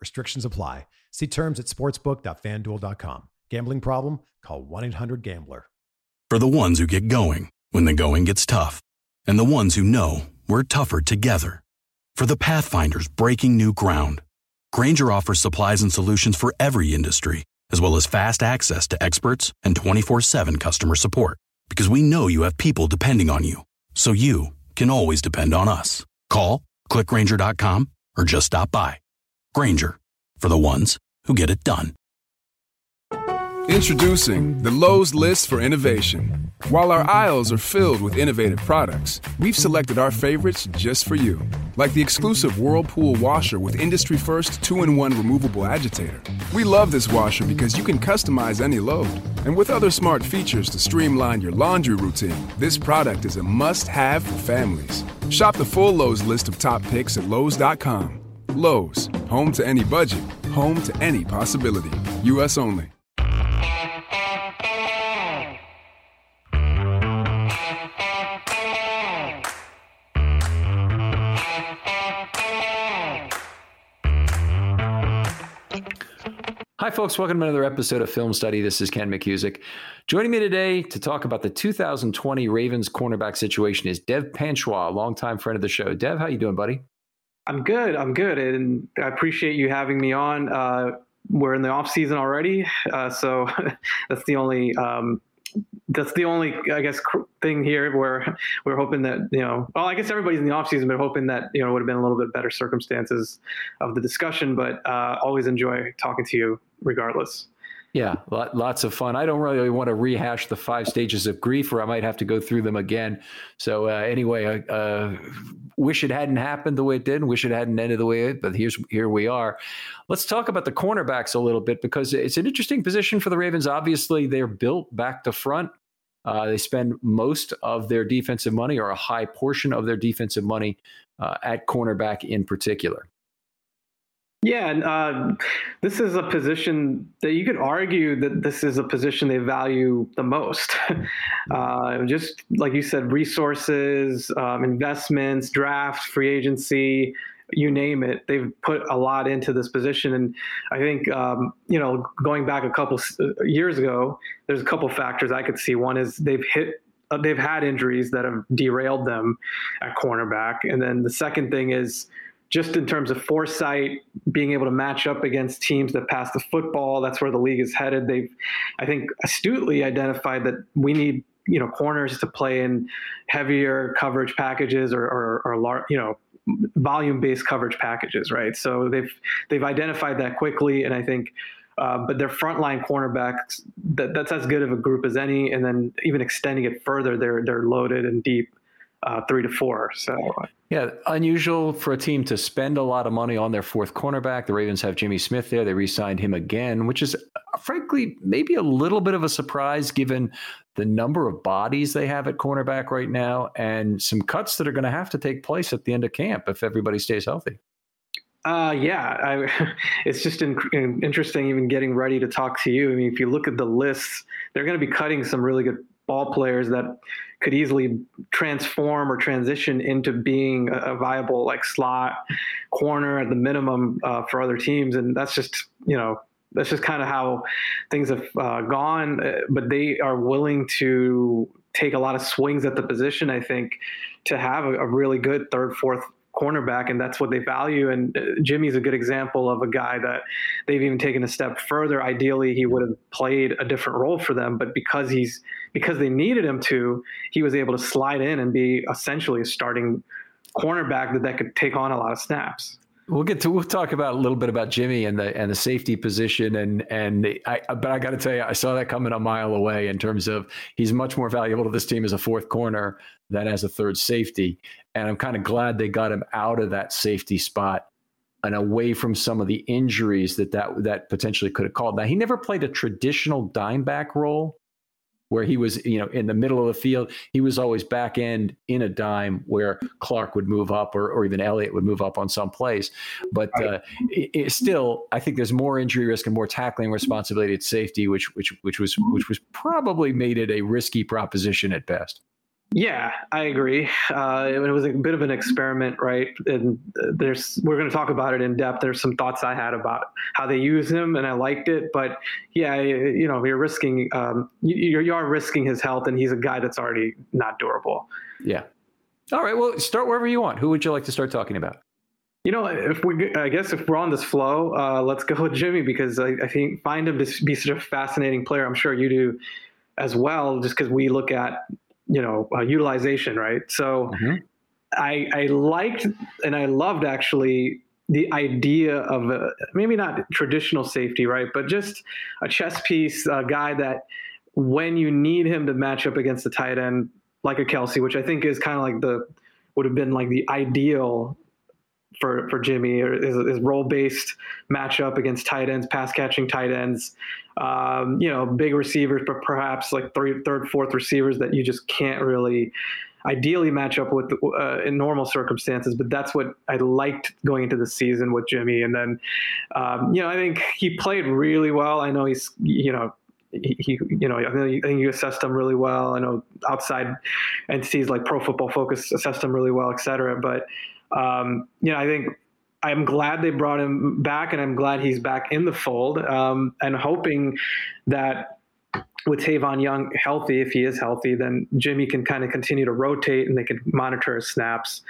Restrictions apply. See terms at sportsbook.fanduel.com. Gambling problem? Call 1 800 Gambler. For the ones who get going when the going gets tough, and the ones who know we're tougher together. For the Pathfinders breaking new ground, Grainger offers supplies and solutions for every industry, as well as fast access to experts and 24 7 customer support. Because we know you have people depending on you, so you can always depend on us. Call, clickgrainger.com, or just stop by. Grainger, for the ones who get it done. Introducing the Lowe's List for Innovation. While our aisles are filled with innovative products, we've selected our favorites just for you. Like the exclusive Whirlpool washer with industry first 2 in 1 removable agitator. We love this washer because you can customize any load. And with other smart features to streamline your laundry routine, this product is a must have for families. Shop the full Lowe's list of top picks at Lowe's.com. Lowe's, home to any budget, home to any possibility. U.S. only. Hi, folks. Welcome to another episode of Film Study. This is Ken McKusick. Joining me today to talk about the 2020 Ravens cornerback situation is Dev Panchwa, a longtime friend of the show. Dev, how you doing, buddy? I'm good. I'm good, and I appreciate you having me on. Uh, we're in the off season already, uh, so that's the only um, that's the only I guess thing here where we're hoping that you know well I guess everybody's in the off season but hoping that you know would have been a little bit better circumstances of the discussion but uh, always enjoy talking to you regardless. Yeah, lots of fun. I don't really want to rehash the five stages of grief, or I might have to go through them again. So uh, anyway, uh, uh, wish it hadn't happened the way it did, wish it hadn't ended the way it. But here's here we are. Let's talk about the cornerbacks a little bit because it's an interesting position for the Ravens. Obviously, they're built back to front. Uh, they spend most of their defensive money, or a high portion of their defensive money, uh, at cornerback in particular. Yeah, and uh, this is a position that you could argue that this is a position they value the most. uh, just like you said, resources, um, investments, draft, free agency, you name it. They've put a lot into this position, and I think um, you know, going back a couple uh, years ago, there's a couple factors I could see. One is they've hit uh, they've had injuries that have derailed them at cornerback. And then the second thing is just in terms of foresight, being able to match up against teams that pass the football, that's where the league is headed. They've, I think, astutely identified that we need you know corners to play in heavier coverage packages or or, or lar- you know volume based coverage packages, right? So they've they've identified that quickly, and I think. Uh, but their frontline cornerbacks, that, that's as good of a group as any. And then even extending it further, they're they're loaded and deep uh, three to four. So yeah, unusual for a team to spend a lot of money on their fourth cornerback. The Ravens have Jimmy Smith there. They re-signed him again, which is frankly maybe a little bit of a surprise given the number of bodies they have at cornerback right now and some cuts that are going to have to take place at the end of camp if everybody stays healthy. Uh, yeah, I, it's just in, in, interesting even getting ready to talk to you. I mean, if you look at the lists, they're going to be cutting some really good ball players that could easily transform or transition into being a, viable like slot corner at the minimum uh, for other teams, and that's just you know that's just kind of how things have uh, gone. Uh, but they are willing to take a lot of swings at the position. I think to have a, a really good third, fourth cornerback, and that's what they value. And uh, Jimmy's a good example of a guy that they've even taken a step further. Ideally, he would have played a different role for them, but because he's because they needed him to, he was able to slide in and be essentially a starting cornerback that that could take on a lot of snaps. We'll get to we'll talk about a little bit about Jimmy and the and the safety position and and I but I got to tell you I saw that coming a mile away in terms of he's much more valuable to this team as a fourth corner than as a third safety and I'm kind of glad they got him out of that safety spot and away from some of the injuries that that that potentially could have called. Now he never played a traditional dime back role where he was, you know, in the middle of the field. He was always back end in a dime where Clark would move up or, or even Elliott would move up on some plays. But uh, it, it still, I think there's more injury risk and more tackling responsibility at safety, which which which was which was probably made it a risky proposition at best. Yeah, I agree. Uh, it was a bit of an experiment, right? And there's we're going to talk about it in depth. There's some thoughts I had about how they use him, and I liked it. But yeah, you know, you're risking um, you, you are risking his health, and he's a guy that's already not durable. Yeah. All right. Well, start wherever you want. Who would you like to start talking about? You know, if we, I guess if we're on this flow, uh, let's go with Jimmy because I, I think find him to be such a fascinating player. I'm sure you do as well, just because we look at you know uh, utilization, right? So mm-hmm. I I liked and I loved actually the idea of a, maybe not traditional safety, right, but just a chess piece, a guy that when you need him to match up against the tight end like a Kelsey, which I think is kind of like the would have been like the ideal for for Jimmy or his, his role based matchup against tight ends, pass catching tight ends, um, you know, big receivers, but perhaps like three, third, fourth receivers that you just can't really ideally match up with uh, in normal circumstances. But that's what I liked going into the season with Jimmy. And then, um, you know, I think he played really well. I know he's, you know, he, you know, I think you assessed him really well. I know outside entities like Pro Football Focus assessed him really well, et cetera. But um, you know, I think I'm glad they brought him back, and I'm glad he's back in the fold, um, and hoping that with Tavon Young healthy, if he is healthy, then Jimmy can kind of continue to rotate, and they can monitor his snaps.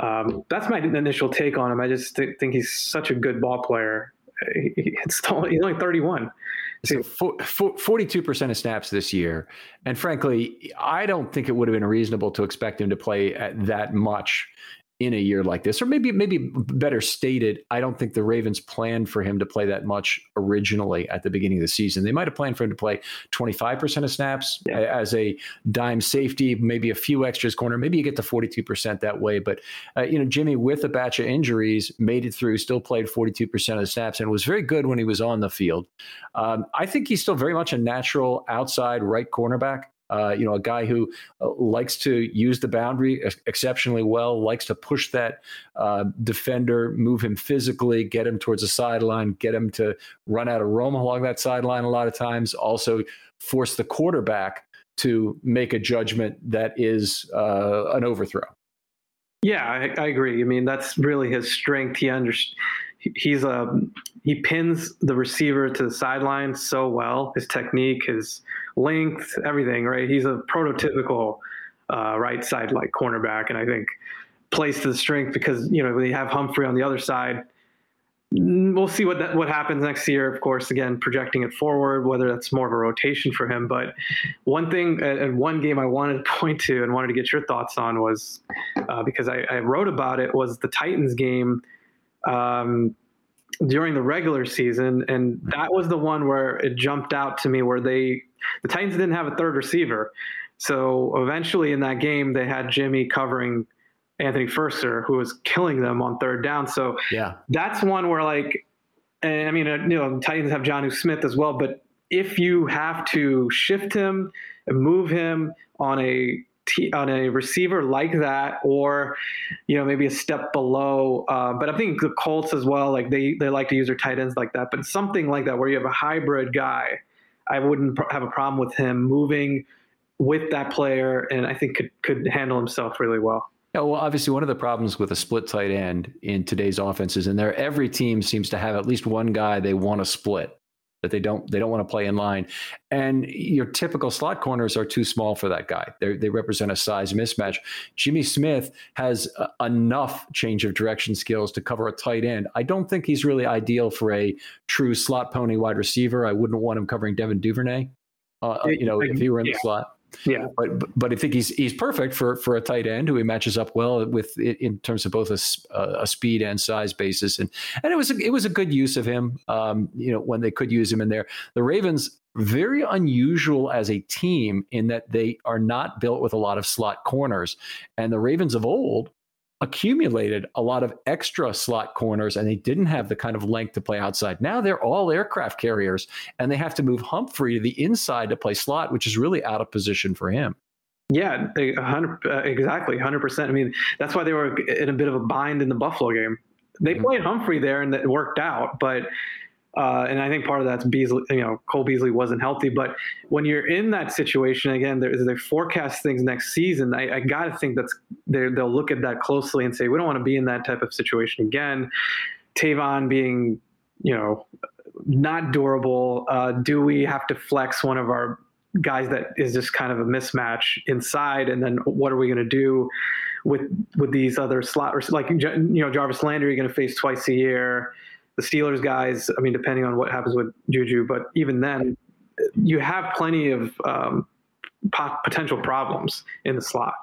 Um, that's my initial take on him. I just th- think he's such a good ball player, it's he's only 31. So 42% of snaps this year. And frankly, I don't think it would have been reasonable to expect him to play at that much in a year like this, or maybe maybe better stated, I don't think the Ravens planned for him to play that much originally at the beginning of the season. They might have planned for him to play 25% of snaps yeah. as a dime safety, maybe a few extras corner. Maybe you get to 42% that way. But uh, you know, Jimmy with a batch of injuries made it through, still played 42% of the snaps, and was very good when he was on the field. Um, I think he's still very much a natural outside right cornerback. Uh, you know, a guy who uh, likes to use the boundary exceptionally well, likes to push that uh, defender, move him physically, get him towards the sideline, get him to run out of room along that sideline a lot of times. Also, force the quarterback to make a judgment that is uh, an overthrow. Yeah, I, I, agree. I mean, that's really his strength. He understands he's a um, he pins the receiver to the sideline so well. His technique, his length, everything. Right, he's a prototypical uh, right side like cornerback, and I think plays to the strength because you know when you have Humphrey on the other side. We'll see what that, what happens next year. Of course, again projecting it forward, whether that's more of a rotation for him. But one thing and one game I wanted to point to and wanted to get your thoughts on was uh, because I, I wrote about it was the Titans game um, during the regular season, and that was the one where it jumped out to me where they the Titans didn't have a third receiver. So eventually in that game, they had Jimmy covering Anthony Firkser, who was killing them on third down. So yeah, that's one where like, and I mean, uh, you know, Titans have Jonnu Smith as well, but if you have to shift him and move him on a t- on a receiver like that, or you know maybe a step below. Uh, but I think the Colts as well, like they they like to use their tight ends like that. But something like that where you have a hybrid guy, I wouldn't have a problem with him moving with that player, and I think could could handle himself really well. Yeah, well, obviously, one of the problems with a split tight end in today's offenses, and there every team seems to have at least one guy they want to split that they don't they don't want to play in line. And your typical slot corners are too small for that guy. They they represent a size mismatch. Jimmy Smith has uh, enough change of direction skills to cover a tight end. I don't think he's really ideal for a true slot pony wide receiver. I wouldn't want him covering Devin Duvernay. Uh, you know, if he were in yeah. the slot. Yeah, but but I think he's he's perfect for for a tight end who he matches up well with in terms of both a, a speed and size basis, and and it was a, it was a good use of him. Um, you know, when they could use him in there, the Ravens very unusual as a team in that they are not built with a lot of slot corners, and the Ravens of old accumulated a lot of extra slot corners and they didn't have the kind of length to play outside. Now they're all aircraft carriers and they have to move Humphrey to the inside to play slot, which is really out of position for him. Yeah, 100, uh, exactly, 100%. I mean, that's why they were in a bit of a bind in the Buffalo game. They mm-hmm. played Humphrey there and it worked out, but uh, and I think part of that's Beasley, you know, Cole Beasley wasn't healthy. But when you're in that situation, again, they forecast things next season. I, I got to think that's they'll look at that closely and say, we don't want to be in that type of situation again. Tavon being, you know, not durable. Uh, do we have to flex one of our guys that is just kind of a mismatch inside? And then what are we going to do with with these other slot, like you know, Jarvis Landry, you're going to face twice a year the Steelers guys, I mean, depending on what happens with Juju, but even then, you have plenty of um, potential problems in the slot.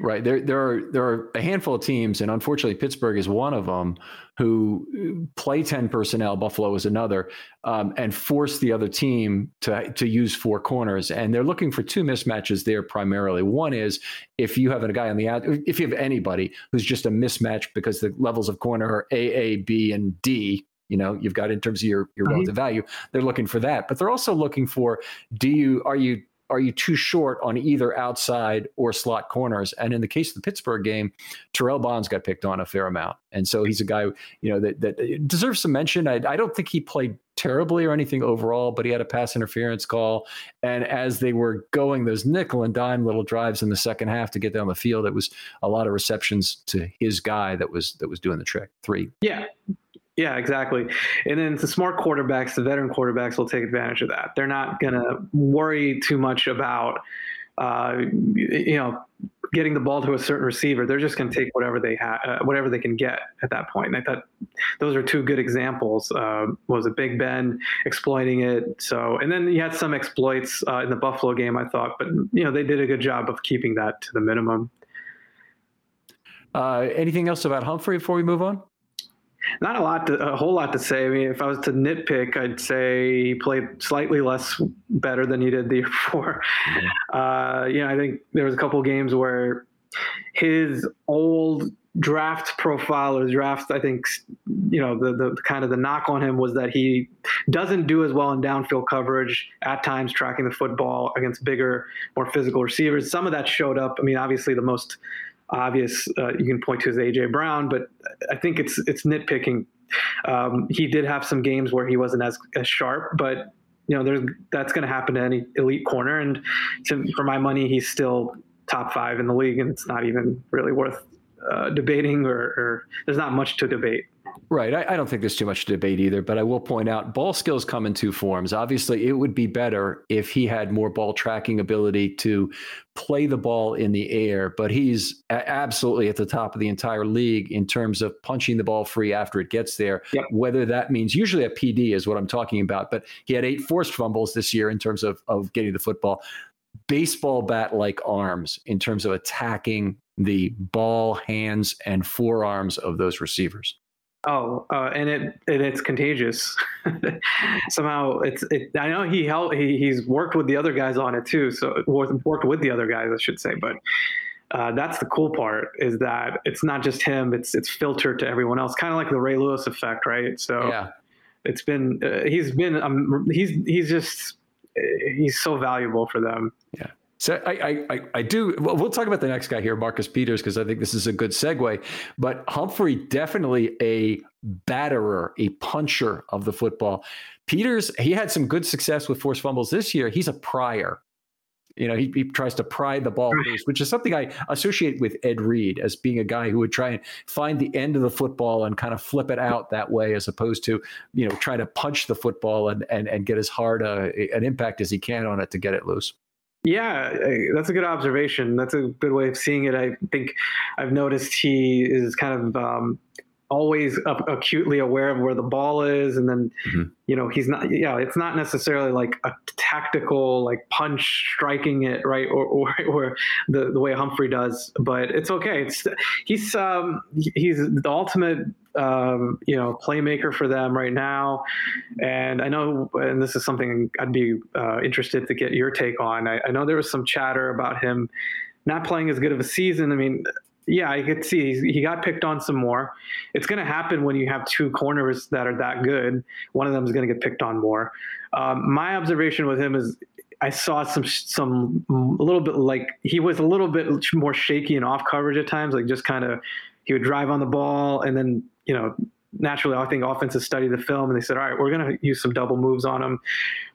Right. There, there are there are a handful of teams, and unfortunately, Pittsburgh is one of them, who play ten personnel. Buffalo is another, um, and force the other team to to use four corners. And they're looking for two mismatches there primarily. One is if you have a guy on the out, if you have anybody who's just a mismatch because the levels of corner are A, A, B, and D, you know you've got in terms of your your mm-hmm. relative value they're looking for that but they're also looking for do you are you are you too short on either outside or slot corners? And in the case of the Pittsburgh game, Terrell Bonds got picked on a fair amount, and so he's a guy you know that that deserves some mention. I, I don't think he played terribly or anything overall, but he had a pass interference call. And as they were going those nickel and dime little drives in the second half to get down the field, it was a lot of receptions to his guy that was that was doing the trick. Three. Yeah, yeah, exactly. And then the smart quarterbacks, the veteran quarterbacks will take advantage of that. They're not going to worry too much about uh, you know, getting the ball to a certain receiver, they're just going to take whatever they have, uh, whatever they can get at that point. And I thought those are two good examples. Uh, was a Big Ben exploiting it? So, and then you had some exploits uh, in the Buffalo game, I thought, but you know they did a good job of keeping that to the minimum. Uh, anything else about Humphrey before we move on? Not a lot, to, a whole lot to say. I mean, if I was to nitpick, I'd say he played slightly less better than he did the year before. Mm-hmm. Uh, you know, I think there was a couple games where his old draft profile or draft, I think, you know, the, the kind of the knock on him was that he doesn't do as well in downfield coverage at times, tracking the football against bigger, more physical receivers. Some of that showed up. I mean, obviously, the most obvious uh, you can point to is AJ Brown, but I think it's it's nitpicking. Um, he did have some games where he wasn't as as sharp, but you know there's that's going to happen to any elite corner, and to, for my money, he's still top five in the league, and it's not even really worth uh, debating, or, or there's not much to debate. Right. I, I, don't think there's too much debate either, but I will point out ball skills come in two forms. Obviously, it would be better if he had more ball tracking ability to play the ball in the air, but he's absolutely at the top of the entire league in terms of punching the ball free after it gets there. Yep. Whether that means usually a PD is what I'm talking about, but he had eight forced fumbles this year in terms of, of getting the football. Baseball bat like arms in terms of attacking the ball, hands, and forearms of those receivers. Oh, uh, and it and it's contagious. Somehow, it's. It, I know he helped. He, he's worked with the other guys on it too. So worked with the other guys, I should say. But uh, that's the cool part is that it's not just him. It's it's filtered to everyone else, kind of like the Ray Lewis effect, right? So yeah. it's been. Uh, he's been. Um, he's he's just. He's so valuable for them. Yeah. So I, I, I do. Well, talk about the next guy here, Marcus Peters, because I think this is a good segue. But Humphrey definitely a batterer, a puncher of the football. Peters, he had some good success with forced fumbles this year. He's a prior. You know, he, he tries to pry the ball loose, which is something I associate with Ed Reed as being a guy who would try and find the end of the football and kind of flip it out that way, as opposed to, you know, try to punch the football and and, and get as hard a, an impact as he can on it to get it loose. Yeah, that's a good observation. That's a good way of seeing it. I think I've noticed he is kind of um, always acutely aware of where the ball is and then mm-hmm. you know he's not yeah it's not necessarily like a tactical like punch striking it right or or, or the, the way humphrey does but it's okay it's he's um he's the ultimate um, you know playmaker for them right now and i know and this is something i'd be uh, interested to get your take on I, I know there was some chatter about him not playing as good of a season. I mean, yeah, I could see he got picked on some more. It's going to happen when you have two corners that are that good. One of them is going to get picked on more. Um, my observation with him is I saw some some a little bit like he was a little bit more shaky and off coverage at times, like just kind of he would drive on the ball and then you know naturally, I think offenses study the film and they said, all right, we're going to use some double moves on him.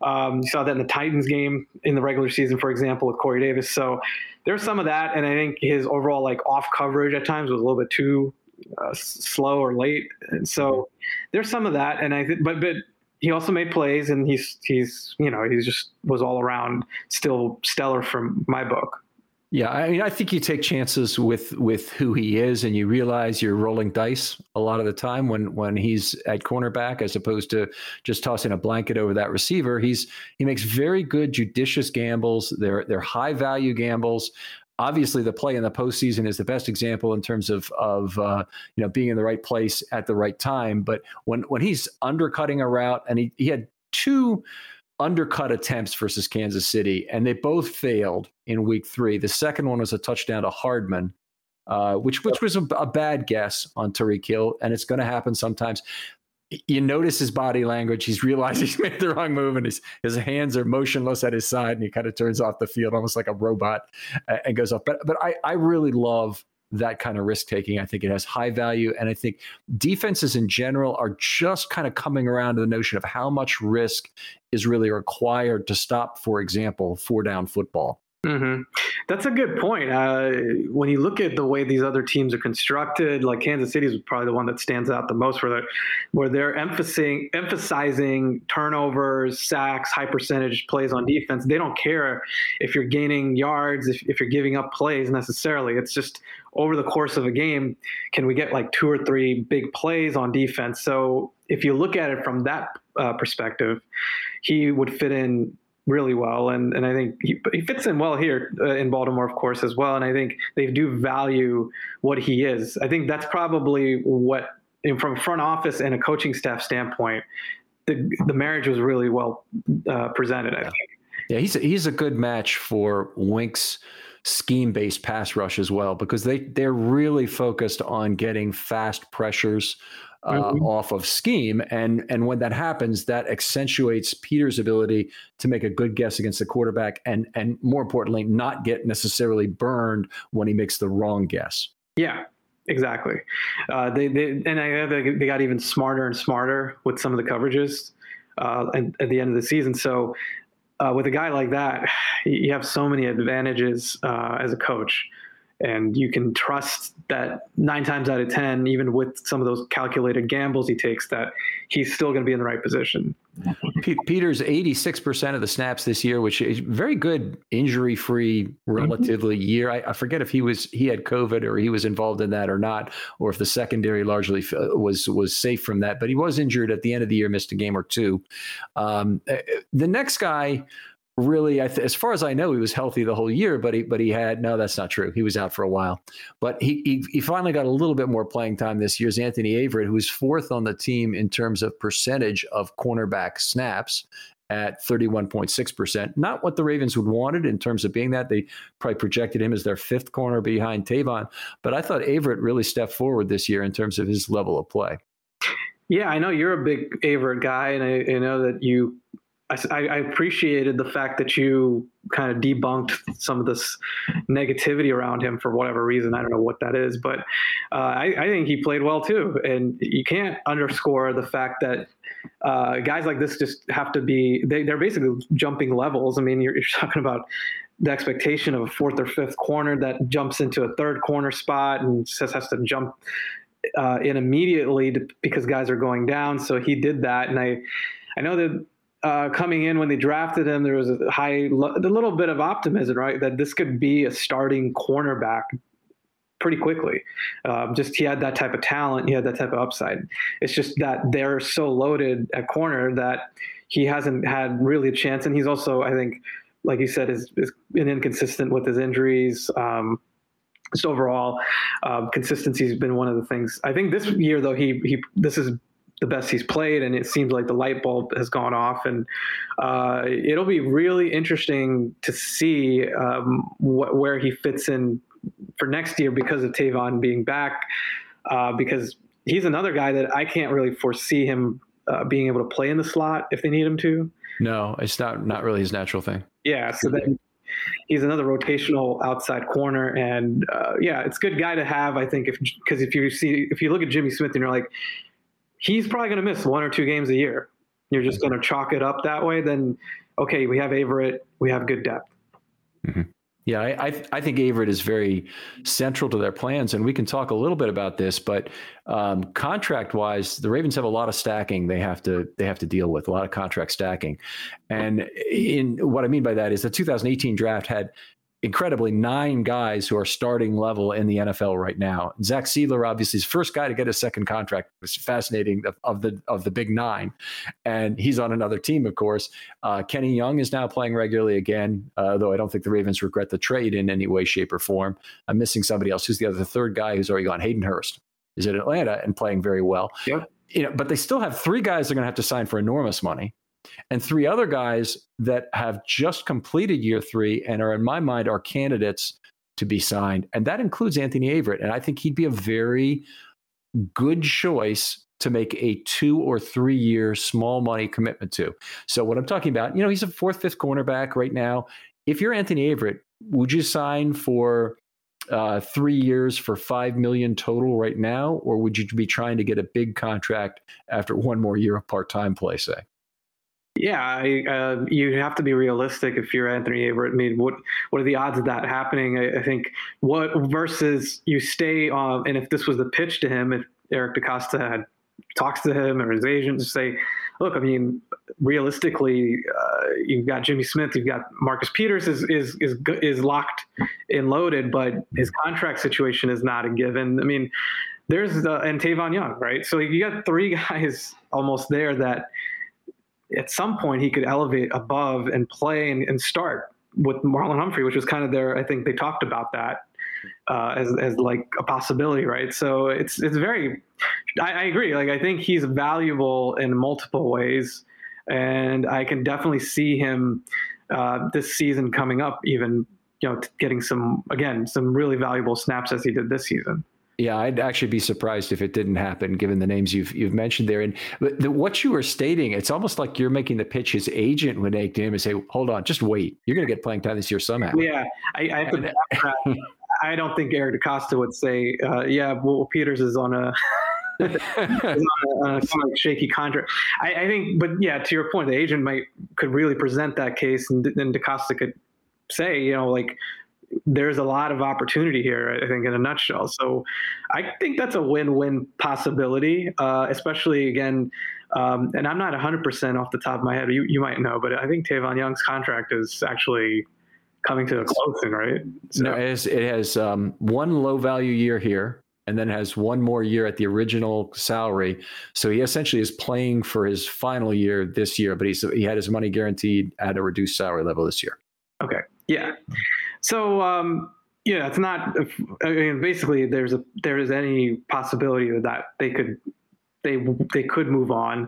Um, you saw that in the Titans game in the regular season, for example, with Corey Davis. So there's some of that. And I think his overall like off coverage at times was a little bit too uh, slow or late. And so there's some of that. And I think, but, but, he also made plays and he's he's you know he's just was all around still stellar from my book yeah, I mean, I think you take chances with with who he is, and you realize you're rolling dice a lot of the time when when he's at cornerback, as opposed to just tossing a blanket over that receiver. He's he makes very good, judicious gambles. They're they're high value gambles. Obviously, the play in the postseason is the best example in terms of of uh, you know being in the right place at the right time. But when when he's undercutting a route, and he he had two undercut attempts versus Kansas City, and they both failed in week three. The second one was a touchdown to Hardman, uh, which which was a, a, bad guess on Tyreek Hill, and it's going to happen sometimes. You notice his body language. He's realized he's made the wrong move, and his his hands are motionless at his side, and he kind of turns off the field almost like a robot and goes off. But but I I really love that kind of risk taking. I think it has high value. And I think defenses in general are just kind of coming around to the notion of how much risk is really required to stop, for example, four down football. Mm-hmm. That's a good point. Uh, when you look at the way these other teams are constructed, like Kansas City is probably the one that stands out the most, where they're where they're emphasizing emphasizing turnovers, sacks, high percentage plays on defense. They don't care if you're gaining yards, if, if you're giving up plays necessarily. It's just over the course of a game, can we get like two or three big plays on defense? So if you look at it from that uh, perspective, he would fit in really well, and and I think he, he fits in well here uh, in Baltimore, of course, as well. And I think they do value what he is. I think that's probably what, from front office and a coaching staff standpoint, the the marriage was really well uh, presented. I think. Yeah, he's a, he's a good match for Wink's scheme based pass rush as well because they they're really focused on getting fast pressures uh, mm-hmm. off of scheme. And and when that happens, that accentuates Peter's ability to make a good guess against the quarterback, and and more importantly, not get necessarily burned when he makes the wrong guess. Yeah, exactly. Uh, they, they and I they got even smarter and smarter with some of the coverages uh, at, at the end of the season. So. Uh, with a guy like that, you have so many advantages uh, as a coach and you can trust that nine times out of ten, even with some of those calculated gambles he takes, that he's still going to be in the right position. Peter's 86% of the snaps this year, which is very good injury-free, relatively mm-hmm. year. I, I, forget if he was he had COVID or he was involved in that or not, or if the secondary largely was was safe from that. But he was injured at the end of the year, missed a game or two. Um, eh, eh, the next guy really, th- as far as I know, he was healthy the whole year, but he but he had no, that's not true. He was out for a while, but he he, he finally got a little bit more playing time this year. Is Anthony Averett, who's fourth on the team in terms of percentage of cornerback snaps at 31.6%. Not what the Ravens would wanted in terms of being that. They probably projected him as their fifth corner behind Tavon. But I thought Averett really stepped forward this year in terms of his level of play. Yeah, I know you're a big Averett guy, and I, I know that you I, I, appreciated the fact that you kind of debunked some of this negativity around him for whatever reason. I don't know what that is, but uh, I, I, think he played well too. And you can't underscore the fact that uh, guys like this just have to be, they, are basically jumping levels. I mean, you're, you're talking about the expectation of a fourth or fifth corner that jumps into a third corner spot and just has to jump uh, in immediately to, because guys are going down. So he did that. And I, I know that uh, coming in when they drafted him, there was a high, a little bit of optimism, right, that this could be a starting cornerback pretty quickly. Um, just he had that type of talent, he had that type of upside. It's just that they're so loaded at corner that he hasn't had really a chance, and he's also, I think, like you said, is, is inconsistent with his injuries. Um, just overall, um, consistency has been one of the things. I think this year, though, he he this is the best he's played, and it seems like the light bulb has gone off. And uh, it'll be really interesting to see um, wh- where he fits in for next year because of Tavon being back. Uh, because he's another guy that I can't really foresee him uh, being able to play in the slot if they need him to. No, it's not not really his natural thing. Yeah, so then he's another rotational outside corner, and uh, yeah, it's a good guy to have. I think if because if you see if you look at Jimmy Smith and you're like, he's probably going to miss one or two games a year. You're just going to chalk it up that way. Then, okay, we have Averett, we have good depth. Mm-hmm. Yeah, I, I, I think Averett is very central to their plans, and we can talk a little bit about this. But um, contract wise, the Ravens have a lot of stacking they have to they have to deal with a lot of contract stacking, and in what I mean by that is the 2018 draft had incredibly nine guys who are starting level in the NFL right now. Zach Sieler, obviously, is first guy to get a second contract. It's fascinating of, of, the of the big nine, and he's on another team, of course. Uh, Kenny Young is now playing regularly again, uh, though I don't think the Ravens regret the trade in any way, shape, or form. I'm missing somebody else. Who's the other the third guy who's already gone? Hayden Hurst is in Atlanta and playing very well. Yep. You know, but they still have three guys they're going to have to sign for enormous money and three other guys that have just completed year three and are, in my mind, are candidates to be signed. And that includes Anthony Averett. And I think he'd be a very good choice to make a two or three year small money commitment to. So, what I'm talking about, you know, he's a fourth, fifth cornerback right now. If you're Anthony Averett, would you sign for uh, three years for five million total right now, or would you be trying to get a big contract after one more year of part time play? Say. Yeah, I, uh, you have to be realistic if you're Anthony Averett. I mean, what what are the odds of that happening? I, I think what versus you stay on, and if this was the pitch to him, if Eric DeCosta had talks to him or his agent to say, look, I mean, realistically, uh, you've got Jimmy Smith, you've got Marcus Peters is is is is locked and loaded, but his contract situation is not a given. I mean, there's the and Tavon Young, right? So you got three guys almost there that at some point he could elevate above and play and, and start with Marlon Humphrey, which was kind of their. I think they talked about that uh, as as like a possibility, right? So it's it's very. I, I, agree. Like I think he's valuable in multiple ways, and I can definitely see him uh, this season coming up, even you know, getting some again some really valuable snaps as he did this season. Yeah, I'd actually be surprised if it didn't happen, given the names you've you've mentioned there. And the, what you were stating, it's almost like you're making the pitch. His agent would make to him and say, "Hold on, just wait. You're going to get playing time this year somehow." Yeah, I, I have to. I don't think Eric DeCosta would say, uh, "Yeah, well, Peters is on a." on a, on a shaky contract. I, I, think, but yeah, to your point, the agent might could really present that case, and then DeCosta could say, you know, like there's a lot of opportunity here. I think, in a nutshell. So, I think that's a win-win possibility, uh, especially again. Um, and I'm not 100% off the top of my head. You, you might know, but I think Tavon Young's contract is actually coming to a closing, right? So. No, it has, it has um, one low value year here, and then has one more year at the original salary. So he essentially is playing for his final year this year, but he's he had his money guaranteed at a reduced salary level this year. Okay, yeah. So um, yeah, it's not. I mean, basically, there's a there is any possibility that they could they they could move on.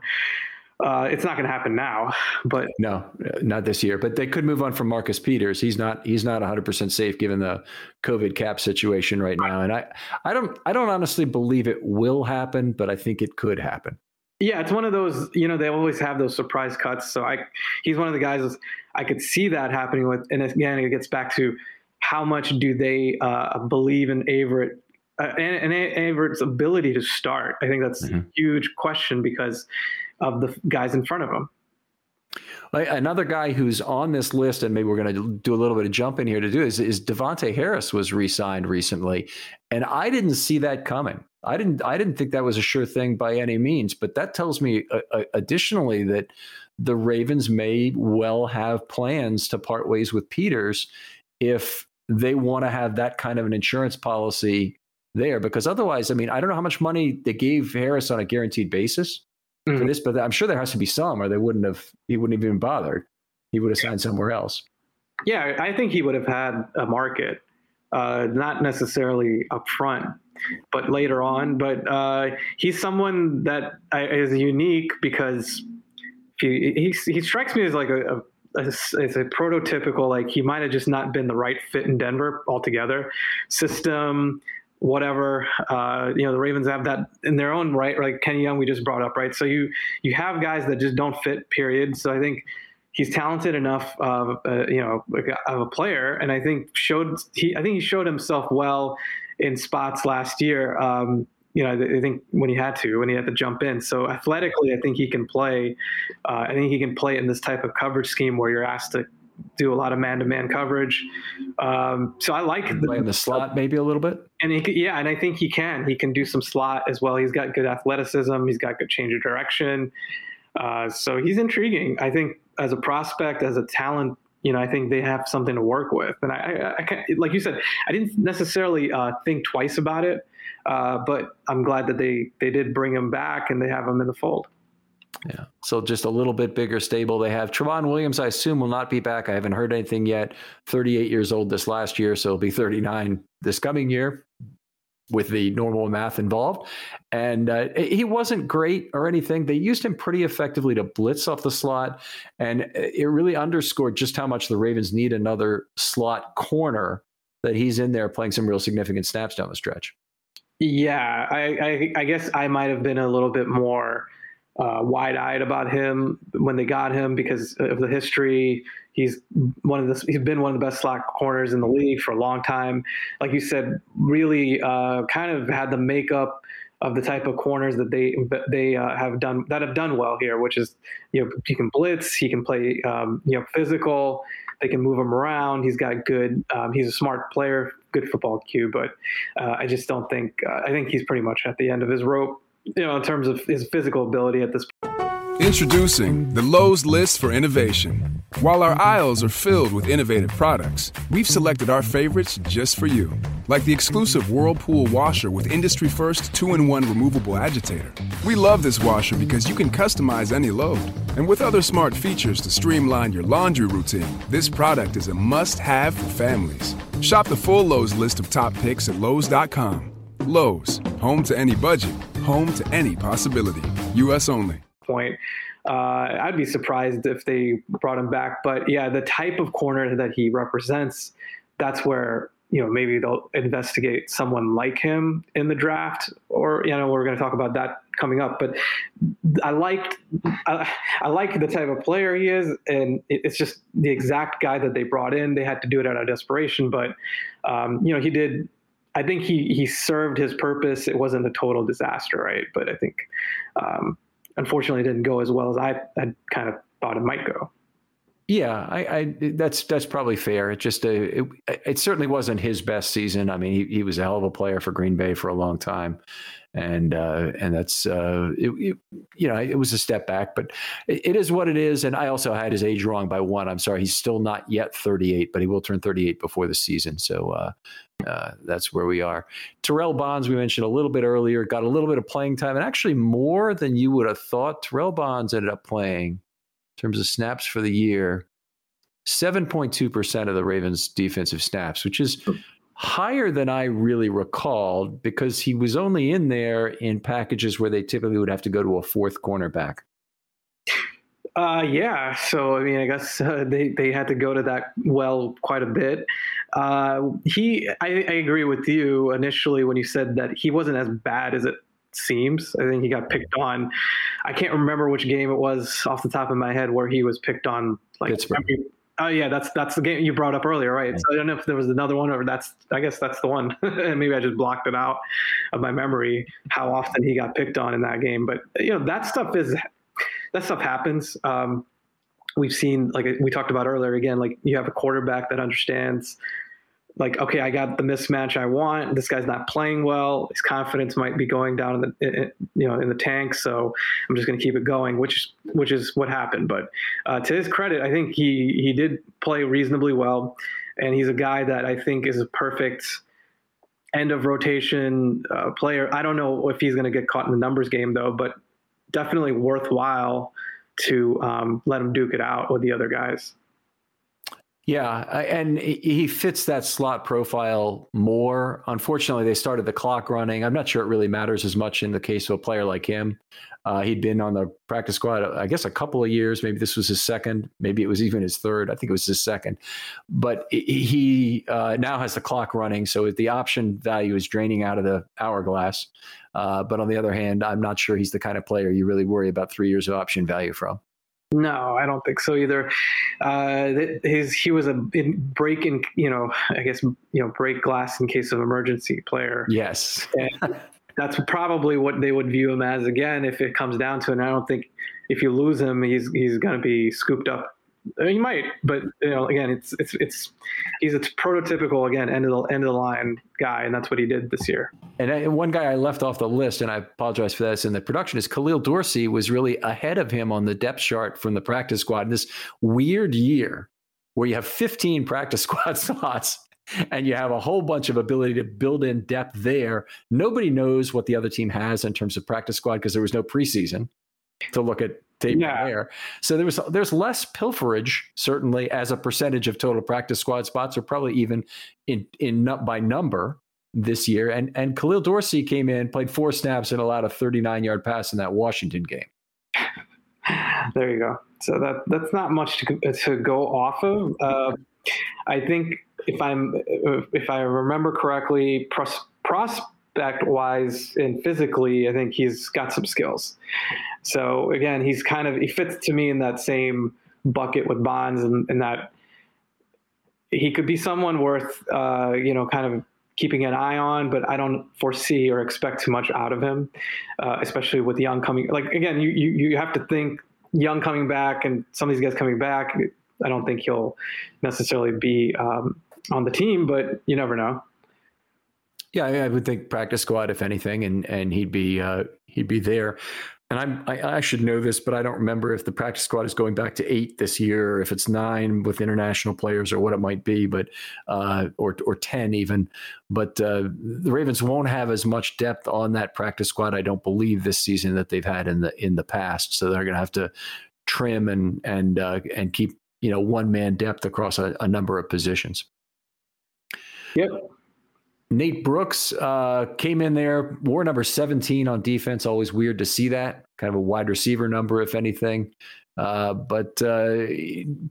Uh, it's not going to happen now, but no, not this year. But they could move on from Marcus Peters. He's not he's not 100 percent safe given the COVID cap situation right now. And I I don't I don't honestly believe it will happen, but I think it could happen. Yeah, it's one of those. You know, they always have those surprise cuts. So I he's one of the guys I could see that happening with. And again, it gets back to how much do they uh, believe in Averett uh, and, and Averett's ability to start. I think that's mm-hmm. a huge question because of the guys in front of him. Another guy who's on this list, and maybe we're going to do a little bit of jumping here to do is, is Davontae Harris was re-signed recently, and I didn't see that coming. I didn't. I didn't think that was a sure thing by any means. But that tells me, uh, uh additionally, that the Ravens may well have plans to part ways with Peters if they want to have that kind of an insurance policy there. Because otherwise, I mean, I don't know how much money they gave Harris on a guaranteed basis mm-hmm. for this, but I'm sure there has to be some, or they wouldn't have. He wouldn't have even bothered. He would have signed somewhere else. Yeah, I think he would have had a market, uh, not necessarily up front, but later on. But uh, he's someone that is unique because he, he, he strikes me as like a, a as a prototypical like he might have just not been the right fit in Denver altogether. System, whatever. Uh, you know, the Ravens have that in their own right. Like Kenny Young, we just brought up, right? So you you have guys that just don't fit. Period. So I think he's talented enough, uh, uh, you know, of a player, and I think showed he. I think he showed himself well in spots last year. Um, you know, I think when he had to, when he had to jump in. So athletically, I think he can play. Uh, I think he can play in this type of coverage scheme where you're asked to do a lot of man-to-man coverage. Um, so I like the, in the slot maybe a little bit. And he, yeah, and I think he can. He can do some slot as well. He's got good athleticism. He's got good change of direction. Uh, so he's intriguing. I think as a prospect, as a talent, you know, I think they have something to work with. And I, I, I like you said, I didn't necessarily uh, think twice about it, uh, but I'm glad that they they did bring him back and they have him in the fold. Yeah. So just a little bit bigger stable. They have Tramon Williams, I assume, will not be back. I haven't heard anything yet. 38 years old this last year, so he'll be 39 this coming year with the normal math involved. And uh, he wasn't great or anything. They used him pretty effectively to blitz off the slot. And it really underscored just how much the Ravens need another slot corner that he's in there playing some real significant snaps down the stretch. Yeah, I, I, I guess I might have been a little bit more uh, wide-eyed about him when they got him because of the history. He's one of the he's been one of the best slot corners in the league for a long time. Like you said, really uh, kind of had the makeup of the type of corners that they they uh, have done that have done well here, which is you know he can blitz, he can play um, you know physical, they can move him around. He's got good. Um, he's a smart player, good football cue, but uh, I just don't think uh, I think he's pretty much at the end of his rope, you know, in terms of his physical ability at this point. Introducing the Lowe's list for innovation. While our aisles are filled with innovative products, we've selected our favorites just for you. Like the exclusive Whirlpool washer with industry first 2 in 1 removable agitator. We love this washer because you can customize any load. And with other smart features to streamline your laundry routine, this product is a must have for families. Shop the full Lowe's list of top picks at Lowe's.com. Lowe's, home to any budget, home to any possibility. U.S. only point. Uh, I'd be surprised if they brought him back. But yeah, the type of corner that he represents, that's where you know maybe they'll investigate someone like him in the draft, or you know we're going to talk about that coming up. But I liked I, I like the type of player he is, and it's just the exact guy that they brought in. They had to do it out of desperation, but um, you know he did I think he he served his purpose. It wasn't a total disaster, right? But I think um, unfortunately it didn't go as well as I had kind of thought it might go. Yeah, I, I that's that's probably fair. It just uh, it, it certainly wasn't his best season. I mean, he, he was a hell of a player for Green Bay for a long time, and uh, and that's uh, it, it, you know it was a step back, but it, is what it is. And I also had his age wrong by one. I'm sorry, he's still not yet 38, but he will turn 38 before the season. So uh, uh, that's where we are. Terrell Bonds, we mentioned a little bit earlier, got a little bit of playing time, and actually more than you would have thought. Terrell Bonds ended up playing in terms of snaps for the year. 7.2% of the Ravens' defensive snaps, which is higher than I really recalled because he was only in there in packages where they typically would have to go to a fourth cornerback. Uh, yeah. So I mean, I guess uh, they they had to go to that well quite a bit. Uh, he, I, I agree with you initially when you said that he wasn't as bad as it seems. I think he got picked on. I can't remember which game it was off the top of my head where he was picked on. Like, every, oh yeah, that's that's the game you brought up earlier, right? So I don't know if there was another one or that's. I guess that's the one. And maybe I just blocked it out of my memory how often he got picked on in that game. But you know that stuff is that stuff happens. Um, we've seen, like we talked about earlier, again, like you have a quarterback that understands, like, okay, I got the mismatch I want. This guy's not playing well. His confidence might be going down in the, you know, in the tank. So I'm just going to keep it going, which which is what happened. But uh, to his credit, I think he he did play reasonably well, and he's a guy that I think is a perfect end of rotation uh, player. I don't know if he's going to get caught in the numbers game though, but definitely worthwhile to um, let him duke it out with the other guys. Yeah, and he fits that slot profile more. Unfortunately, they started the clock running. I'm not sure it really matters as much in the case of a player like him. Uh, he'd been on the practice squad, I guess, a couple of years. Maybe this was his second. Maybe it was even his third. I think it was his second. But he uh, now has the clock running, so the option value is draining out of the hourglass. Uh, but on the other hand, I'm not sure he's the kind of player you really worry about three years of option value from. No, I don't think so either. Uh, his he was a break in you know I guess you know break glass in case of emergency player. Yes, that's probably what they would view him as again if it comes down to it. And I don't think if you lose him, he's he's going to be scooped up I mean, he might, but you know, again, it's it's it's he's a prototypical again end of the end of the line guy, and that's what he did this year. And one guy I left off the list, and I apologize for this in the production, is Khalil Dorsey was really ahead of him on the depth chart from the practice squad. In this weird year where you have 15 practice squad slots and you have a whole bunch of ability to build in depth there. Nobody knows what the other team has in terms of practice squad because there was no preseason to look at tape yeah. there. So there was there's less pilferage certainly as a percentage of total practice squad spots, or probably even in in by number this year. And and Khalil Dorsey came in, played four snaps, and allowed a 39 yard pass in that Washington game. there you go. So that that's not much to to go off of. Uh, I think if I'm if I remember correctly, pros, prospect wise and physically, I think he's got some skills. So again, he's kind of he fits to me in that same bucket with Bonds, and, and that he could be someone worth uh, you know kind of keeping an eye on, but I don't foresee or expect too much out of him, uh, especially with Young coming. Like again, you, you you have to think Young coming back and some of these guys coming back. I don't think he'll necessarily be um, on the team, but you never know. Yeah, I would think practice squad if anything, and and he'd be uh, he'd be there and I'm, I, I, should know this, but I don't remember if the practice squad is going back to eight this year, or if it's nine with international players, or what it might be, but uh, or or ten even. But uh, the Ravens won't have as much depth on that practice squad, I don't believe, this season that they've had in the in the past. So they're going to have to trim and and uh, and keep you know one man depth across a, a number of positions. Yep. Nate Brooks uh, came in there, wore number 17 on defense. Always weird to see that. Kind of a wide receiver number, if anything. Uh, but uh,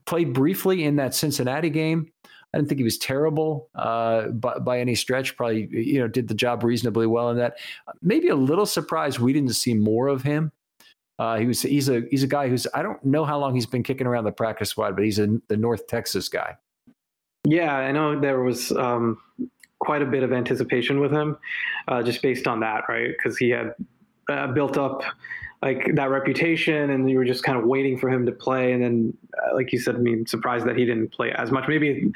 played briefly in that Cincinnati game. I didn't think he was terrible uh, by, by, any stretch. Probably, you know, did the job reasonably well in that. Maybe a little surprised we didn't see more of him. Uh, he was he's a he's a guy who's I don't know how long he's been kicking around the practice squad, but he's a, the North Texas guy. Yeah, I know there was um, quite a bit of anticipation with him, uh, just based on that, right? Because he had uh, built up like that reputation, and you were just kind of waiting for him to play. And then, uh, like you said, I mean, surprised that he didn't play as much. Maybe,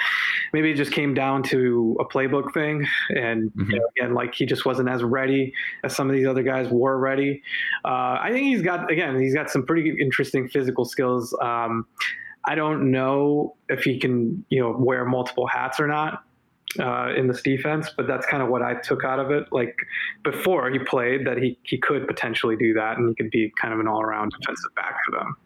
maybe it just came down to a playbook thing, and mm-hmm. you know, again, like he just wasn't as ready as some of these other guys were ready. Uh, I think he's got again, he's got some pretty interesting physical skills. Um, I don't know if he can, you know, wear multiple hats or not uh, in this defense, but that's kind of what I took out of it. Like before he played, that he he could potentially do that, and he could be kind of an all around defensive back for them.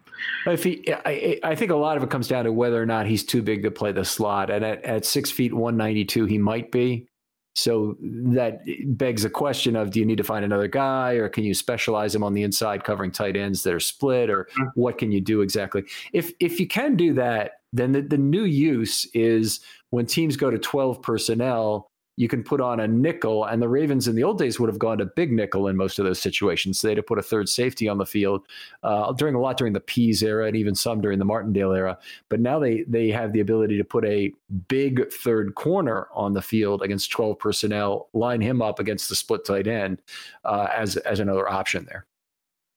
If he, I, I, think a lot of it comes down to whether or not he's too big to play the slot, and at, at six feet one ninety two, he might be. So that begs a question of: Do you need to find another guy, or can you specialize him on the inside, covering tight ends that are split, or mm-hmm. what can you do exactly? If if you can do that, then the, the new use is when teams go to 12 personnel, you can put on a nickel. And the Ravens in the old days would have gone to big nickel in most of those situations. So they'd have put a third safety on the field uh, during a lot during the Pees era and even some during the Martindale era. But now they they have the ability to put a big third corner on the field against 12 personnel, line him up against the split tight end uh, as as another option there.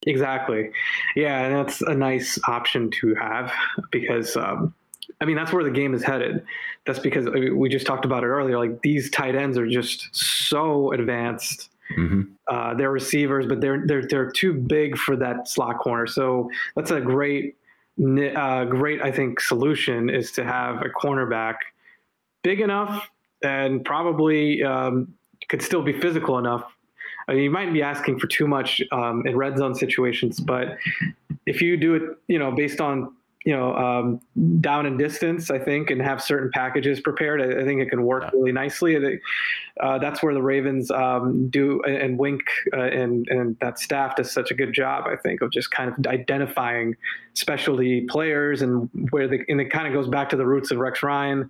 Exactly. Yeah, and that's a nice option to have because um, I mean, that's where the game is headed. That's because we just talked about it earlier. Like these tight ends are just so advanced. Mm-hmm. Uh, they're receivers, but they're they're they're too big for that slot corner. So that's a great, uh, great I think solution is to have a cornerback big enough and probably um, could still be physical enough. I mean, you might be asking for too much um, in red zone situations, but if you do it, you know, based on you know um, down in distance i think and have certain packages prepared i, I think it can work yeah. really nicely. Think, uh, that's where the ravens um, do and wink uh, and and that staff does such a good job i think of just kind of identifying specialty players and where the and it kind of goes back to the roots of rex ryan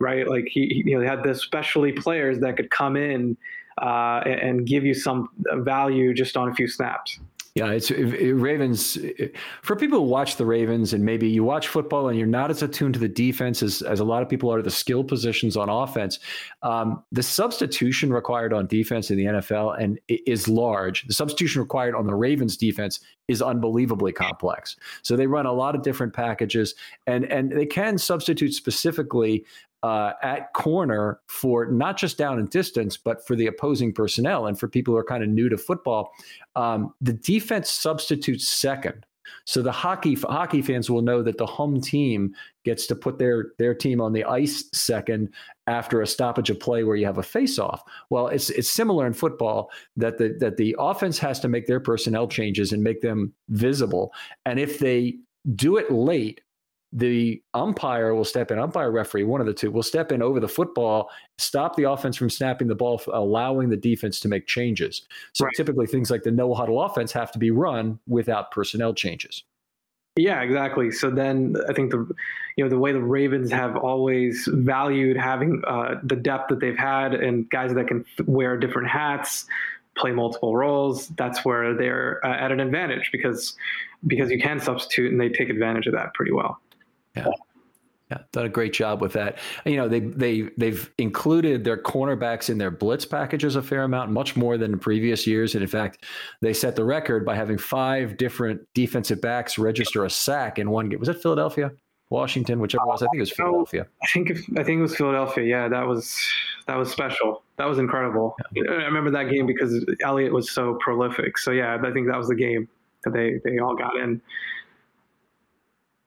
right? Like he, he you know they had the specialty players that could come in uh, and, and give you some value just on a few snaps yeah, it's it, it, Ravens. It, for people who watch the Ravens and maybe you watch football and you're not as attuned to the defense as, as a lot of people are to the skill positions on offense, um, the substitution required on defense in the NFL and is large. The substitution required on the Ravens defense is unbelievably complex. So they run a lot of different packages and and they can substitute specifically uh, at corner for not just down and distance, but for the opposing personnel and for people who are kind of new to football. Um, the defense substitutes second. So the hockey hockey fans will know that the home team gets to put their their team on the ice second after a stoppage of play where you have a face off. Well, it's it's similar in football that the that the offense has to make their personnel changes and make them visible. And if they do it late, the umpire will step in, umpire referee, one of the two, will step in over the football, stop the offense from snapping the ball, allowing the defense to make changes. So right. typically things like the no huddle offense have to be run without personnel changes. Yeah, exactly. So then I think the you know the way the Ravens have always valued having uh, the depth that they've had and guys that can wear different hats, play multiple roles. That's where they're uh, at an advantage because because you can substitute and they take advantage of that pretty well. Yeah. Yeah, done a great job with that. You know, they they they've included their cornerbacks in their blitz packages a fair amount, much more than in previous years. And in fact, they set the record by having five different defensive backs register a sack in one game. Was it Philadelphia? Washington, whichever it was. I think it was Philadelphia. I think if, I think it was Philadelphia. Yeah, that was that was special. That was incredible. Yeah. I remember that game because Elliott was so prolific. So yeah, I think that was the game that they they all got in.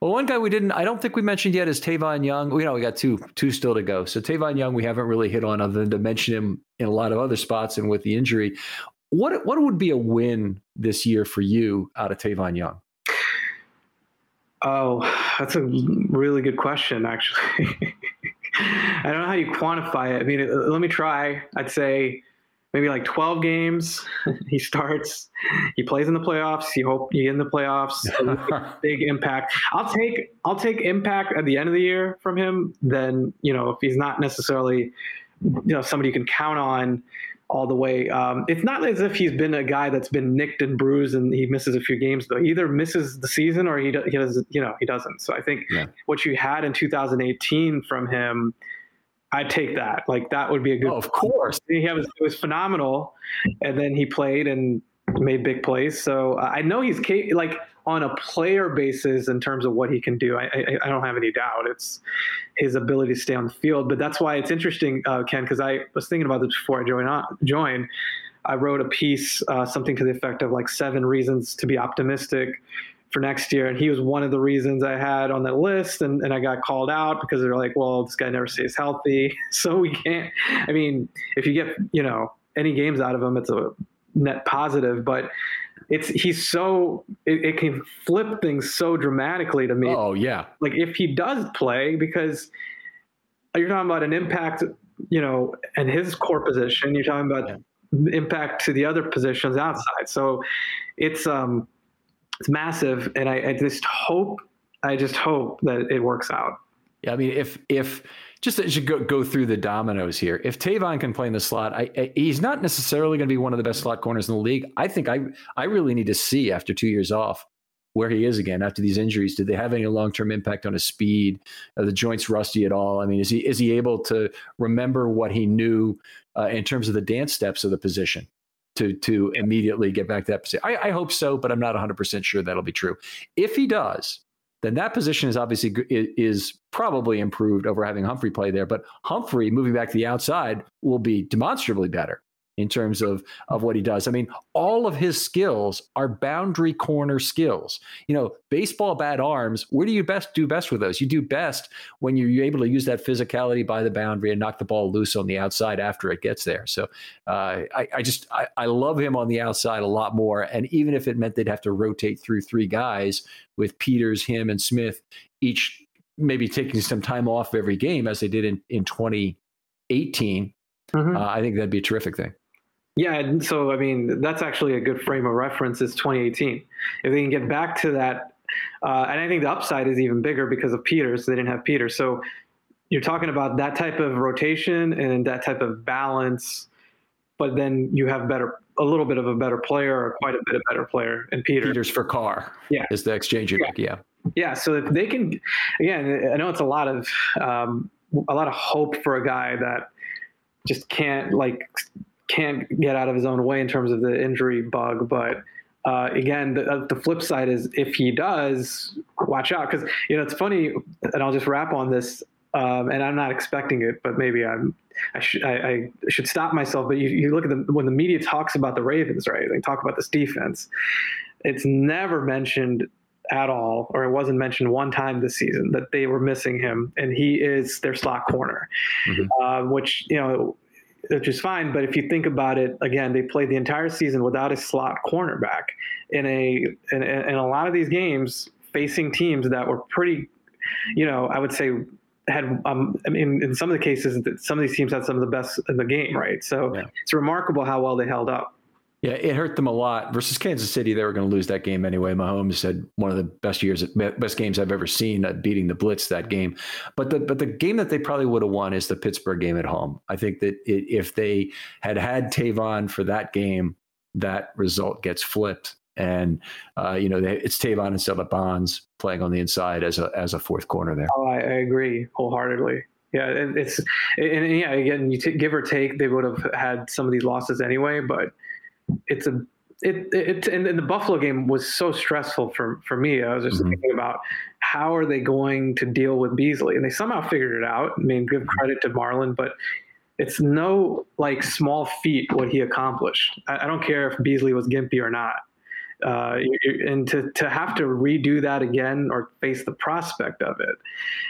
Well, one guy we didn't, I don't think we mentioned yet is Tavon Young. We know we got two, two still to go. So Tavon Young, we haven't really hit on other than to mention him in a lot of other spots and with the injury. What what would be a win this year for you out of Tavon Young? Oh, that's a really good question, actually. I don't know how you quantify it. I mean, let me try. I'd say maybe like 12 games. he starts, he plays in the playoffs. You hope you get in the playoffs. big impact. I'll take I'll take impact at the end of the year from him. Then you know if he's not necessarily you know somebody you can count on all the way. Um, it's not as if he's been a guy that's been nicked and bruised and he misses a few games though. He either misses the season or he, he doesn't. you know he doesn't. So I think yeah. what you had in 2018 from him I'd take that. Like that would be a good. Oh, of course, he was it was phenomenal, and then he played and made big plays. So uh, I know he's like on a player basis in terms of what he can do. I, I, I, don't have any doubt. It's his ability to stay on the field. But that's why it's interesting, uh, Ken, because I was thinking about this before I joined. Join. I wrote a piece, uh, something to the effect of like seven reasons to be optimistic for next year. And he was one of the reasons I had on that list. And, and I got called out because they're like, well, this guy never stays healthy. So we can't, I mean, if you get, you know, any games out of him, it's a net positive, but it's, he's so, it, it can flip things so dramatically to me. Oh, yeah. Like if he does play, because you're talking about an impact, you know, and his core position, you're talking about yeah. impact to the other positions outside. So it's, um, it's massive, and I, I just hope I just hope that it works out. Yeah, I mean, if if just to go, go through the dominoes here, if Tavon can play in the slot, I, I, he's not necessarily going to be one of the best slot corners in the league. I think I I really need to see after two years off where he is again after these injuries. Did they have any long term impact on his speed? Are the joints rusty at all? I mean, is he is he able to remember what he knew uh, in terms of the dance steps of the position? To to immediately get back to that position. I, I hope so, but I'm not 100 percent sure that'll be true. If he does, then that position is obviously is probably improved over having Humphrey play there. But Humphrey moving back to the outside will be demonstrably better in terms of of what he does. I mean, all of his skills are boundary corner skills. You know, baseball bat arms. Where do you best do best with those? You do best when you're able to use that physicality by the boundary and knock the ball loose on the outside after it gets there. So uh, I, I, just I, I love him on the outside a lot more. And even if it meant they'd have to rotate through three guys with Peters, him, and Smith, each maybe taking some time off every game as they did in in 2018. Mm-hmm. Uh, I think that'd be a terrific thing. Yeah, and so I mean that's actually a good frame of reference is 2018. If they can get back to that, uh, and I think the upside is even bigger because of Peters. They didn't have Peters, so you're talking about that type of rotation and that type of balance. But then you have better, a little bit of a better player, or quite a bit of better player, and Peters. Peters for Carr. Yeah, is the exchange you yeah. make. Yeah. Yeah. So if they can, again, I know it's a lot of um, a lot of hope for a guy that just can't like can't get out of his own way in terms of the injury bug. But uh, again, the, uh, the, flip side is if he does, watch out because you know it's funny, and I'll just wrap on this. Um, and I'm not expecting it, but maybe I'm. I, sh- I, I should stop myself. But you, you look at the when the media talks about the Ravens, right? They talk about this defense. It's never mentioned at all, or it wasn't mentioned one time this season that they were missing him, and he is their slot corner, mm-hmm. uh, which you know which is fine. But if you think about it, again, they played the entire season without a slot cornerback in a in, in a lot of these games facing teams that were pretty, you know, I would say had um, I mean, in some of the cases, some of these teams had some of the best in the game, right? So yeah. it's remarkable how well they held up. Yeah, it hurt them a lot. Versus Kansas City, they were going to lose that game anyway. Mahomes had one of the best years, best games I've ever seen at beating the Blitz that game. But the but the game that they probably would have won is the Pittsburgh game at home. I think that it, if they had had Tavon for that game, that result gets flipped and uh, you know they, it's Tavon instead of Bonds playing on the inside as a as a fourth corner there. Oh, I, I agree wholeheartedly. Yeah, it, it's and, and, yeah, again, you t- give or take, they would have had some of these losses anyway, but it's a it it and, and the Buffalo game was so stressful for for me. I was just mm-hmm. thinking about how are they going to deal with Beasley, and they somehow figured it out. I mean, give credit to Marlon, but it's no like small feat what he accomplished. I, I don't care if Beasley was gimpy or not. Uh, and to, to have to redo that again or face the prospect of it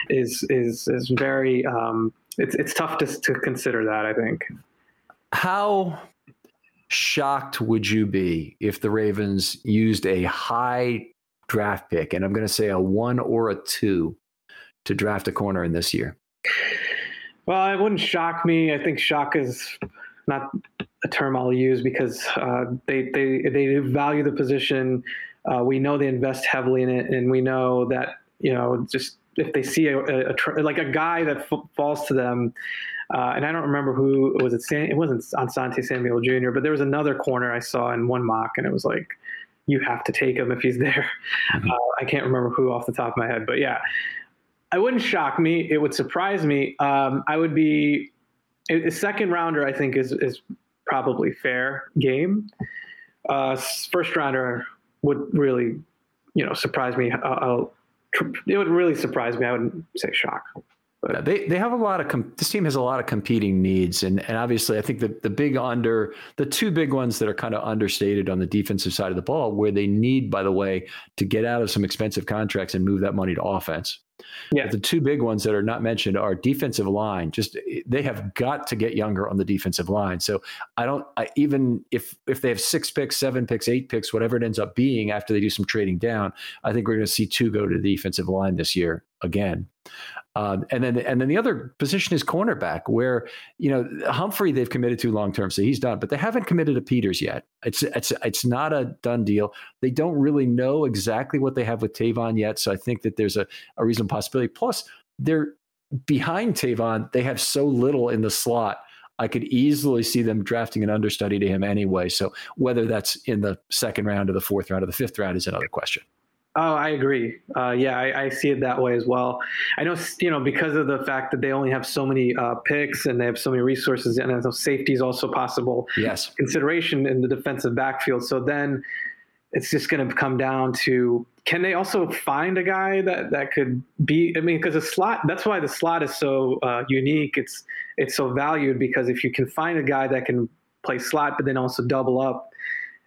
is is is very um, it's it's tough to to consider that. I think. How shocked would you be if the Ravens used a high draft pick, and I'm going to say a one or a two, to draft a corner in this year? Well, it wouldn't shock me. I think shock is not a term I'll use because uh, they they they value the position. Uh, we know they invest heavily in it, and we know that you know just if they see a, a, a like a guy that f- falls to them. Uh, and I don't remember who was it. San, it wasn't on Asante Samuel Jr., but there was another corner I saw in one mock, and it was like, you have to take him if he's there. Mm-hmm. Uh, I can't remember who off the top of my head, but yeah, it wouldn't shock me. It would surprise me. Um, I would be a second rounder. I think is is probably fair game. Uh, first rounder would really, you know, surprise me. I'll, it would really surprise me. I wouldn't say shock. But. They they have a lot of com- this team has a lot of competing needs and and obviously I think the the big under the two big ones that are kind of understated on the defensive side of the ball where they need by the way to get out of some expensive contracts and move that money to offense yeah. But the two big ones that are not mentioned are defensive line. Just they have got to get younger on the defensive line. So I don't I, even if if they have six picks, seven picks, eight picks, whatever it ends up being after they do some trading down, I think we're going to see two go to the defensive line this year again. Um, and then and then the other position is cornerback, where you know Humphrey they've committed to long term, so he's done, but they haven't committed to Peters yet. It's it's it's not a done deal. They don't really know exactly what they have with Tavon yet, so I think that there's a, a reasonable possibility. Plus, they're behind Tavon. They have so little in the slot. I could easily see them drafting an understudy to him anyway. So whether that's in the second round or the fourth round or the fifth round is another question. Oh, I agree. Uh, yeah, I, I, see it that way as well. I know, you know, because of the fact that they only have so many uh, picks and they have so many resources, and so safety is also possible. Yes, consideration in the defensive backfield. So then it's just going to come down to can they also find a guy that that could be? I mean, because the slot. That's why the slot is so uh, unique. It's it's so valued because if you can find a guy that can play slot, but then also double up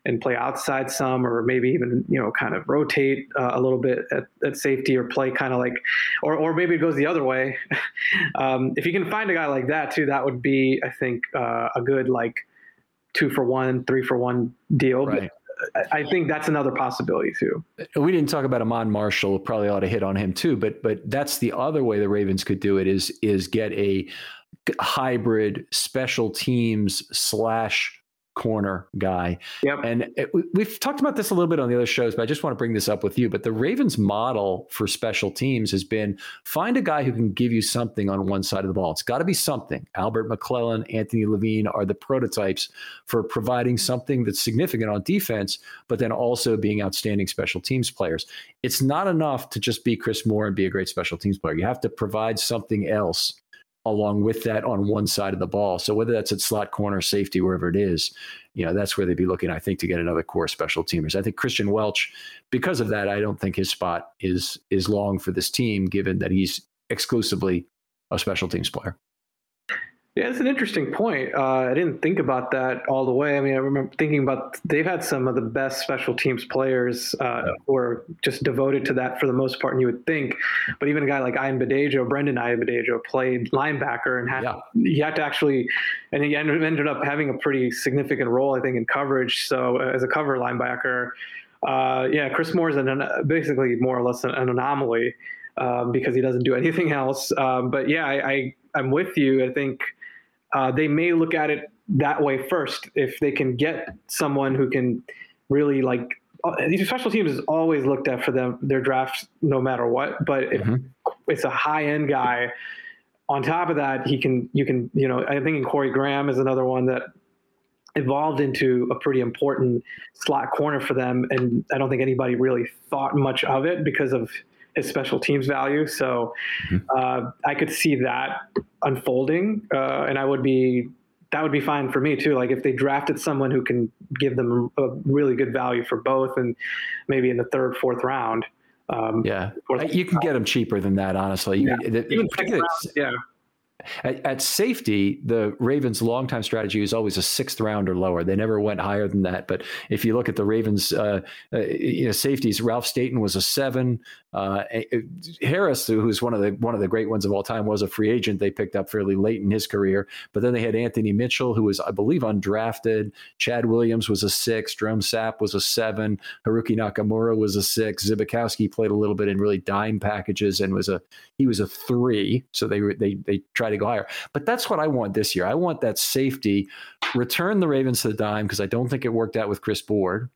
and play outside some, or maybe even you know kind of rotate uh, a little bit at, at, safety, or play kind of like, or or maybe it goes the other way. um, if you can find a guy like that too, that would be I think uh, a good like two for one, three for one deal. Right. I think that's another possibility too. We didn't talk about Iman Marshall. Probably ought to hit on him too. But but that's the other way the Ravens could do it is is get a hybrid special teams slash corner guy. Yep. And it, we've talked about this a little bit on the other shows, but I just want to bring this up with you. But the Ravens model for special teams has been find a guy who can give you something on one side of the ball. It's got to be something. Albert McClellan, Anthony Levine are the prototypes for providing something that's significant on defense, but then also being outstanding special teams players. It's not enough to just be Chris Moore and be a great special teams player. You have to provide something else along with that on one side of the ball. So whether that's at slot corner, safety, wherever it is, you know, that's where they'd be looking, I think, to get another core special teamers. I think Kristian Welch, because of that, I don't think his spot is is long for this team, given that he's exclusively a special teams player. Yeah, it's an interesting point. Uh, I didn't think about that all the way. I mean, I remember thinking about they've had some of the best special teams players uh, yeah. who are just devoted to that for the most part, and you would think. But even a guy like Ian Badejo, Brendon Ian Ayanbadejo, played linebacker and had yeah. he had to actually, and he ended up having a pretty significant role, I think, in coverage. So as a cover linebacker, uh, yeah, Chris Moore is an, basically more or less an, an anomaly um, because he doesn't do anything else. Um, but yeah, I, I I'm with you. I think uh, they may look at it that way first. If they can get someone who can really like uh, these special teams is always looked at for them their drafts no matter what. But if mm-hmm. it's a high end guy, on top of that, he can you can you know I think Corey Graham is another one that evolved into a pretty important slot corner for them. And I don't think anybody really thought much of it because of his special teams value. So mm-hmm. uh, I could see that unfolding, uh, and I would be that would be fine for me too. Like if they drafted someone who can give them a really good value for both, and maybe in the third, fourth round. Um, yeah, you can get them cheaper than that, honestly. Yeah. Even round, yeah. At, at, safety, the Ravens' longtime strategy was always a sixth round or lower. They never went higher than that. But if you look at the Ravens' uh, uh, you know, safeties, Ralph Staten was a seven. Uh, Harris, who's one of the one of the great ones of all time, was a free agent they picked up fairly late in his career. But then they had Anthony Mitchell, who was, I believe, undrafted. Chad Williams was a six. Jerome Sapp was a seven. Haruki Nakamura was a six. Zbikowski played a little bit in really dime packages and was a he was a three. So they they they tried to go higher. But that's what I want this year. I want that safety. Return the Ravens to the dime because I don't think it worked out with Chris Board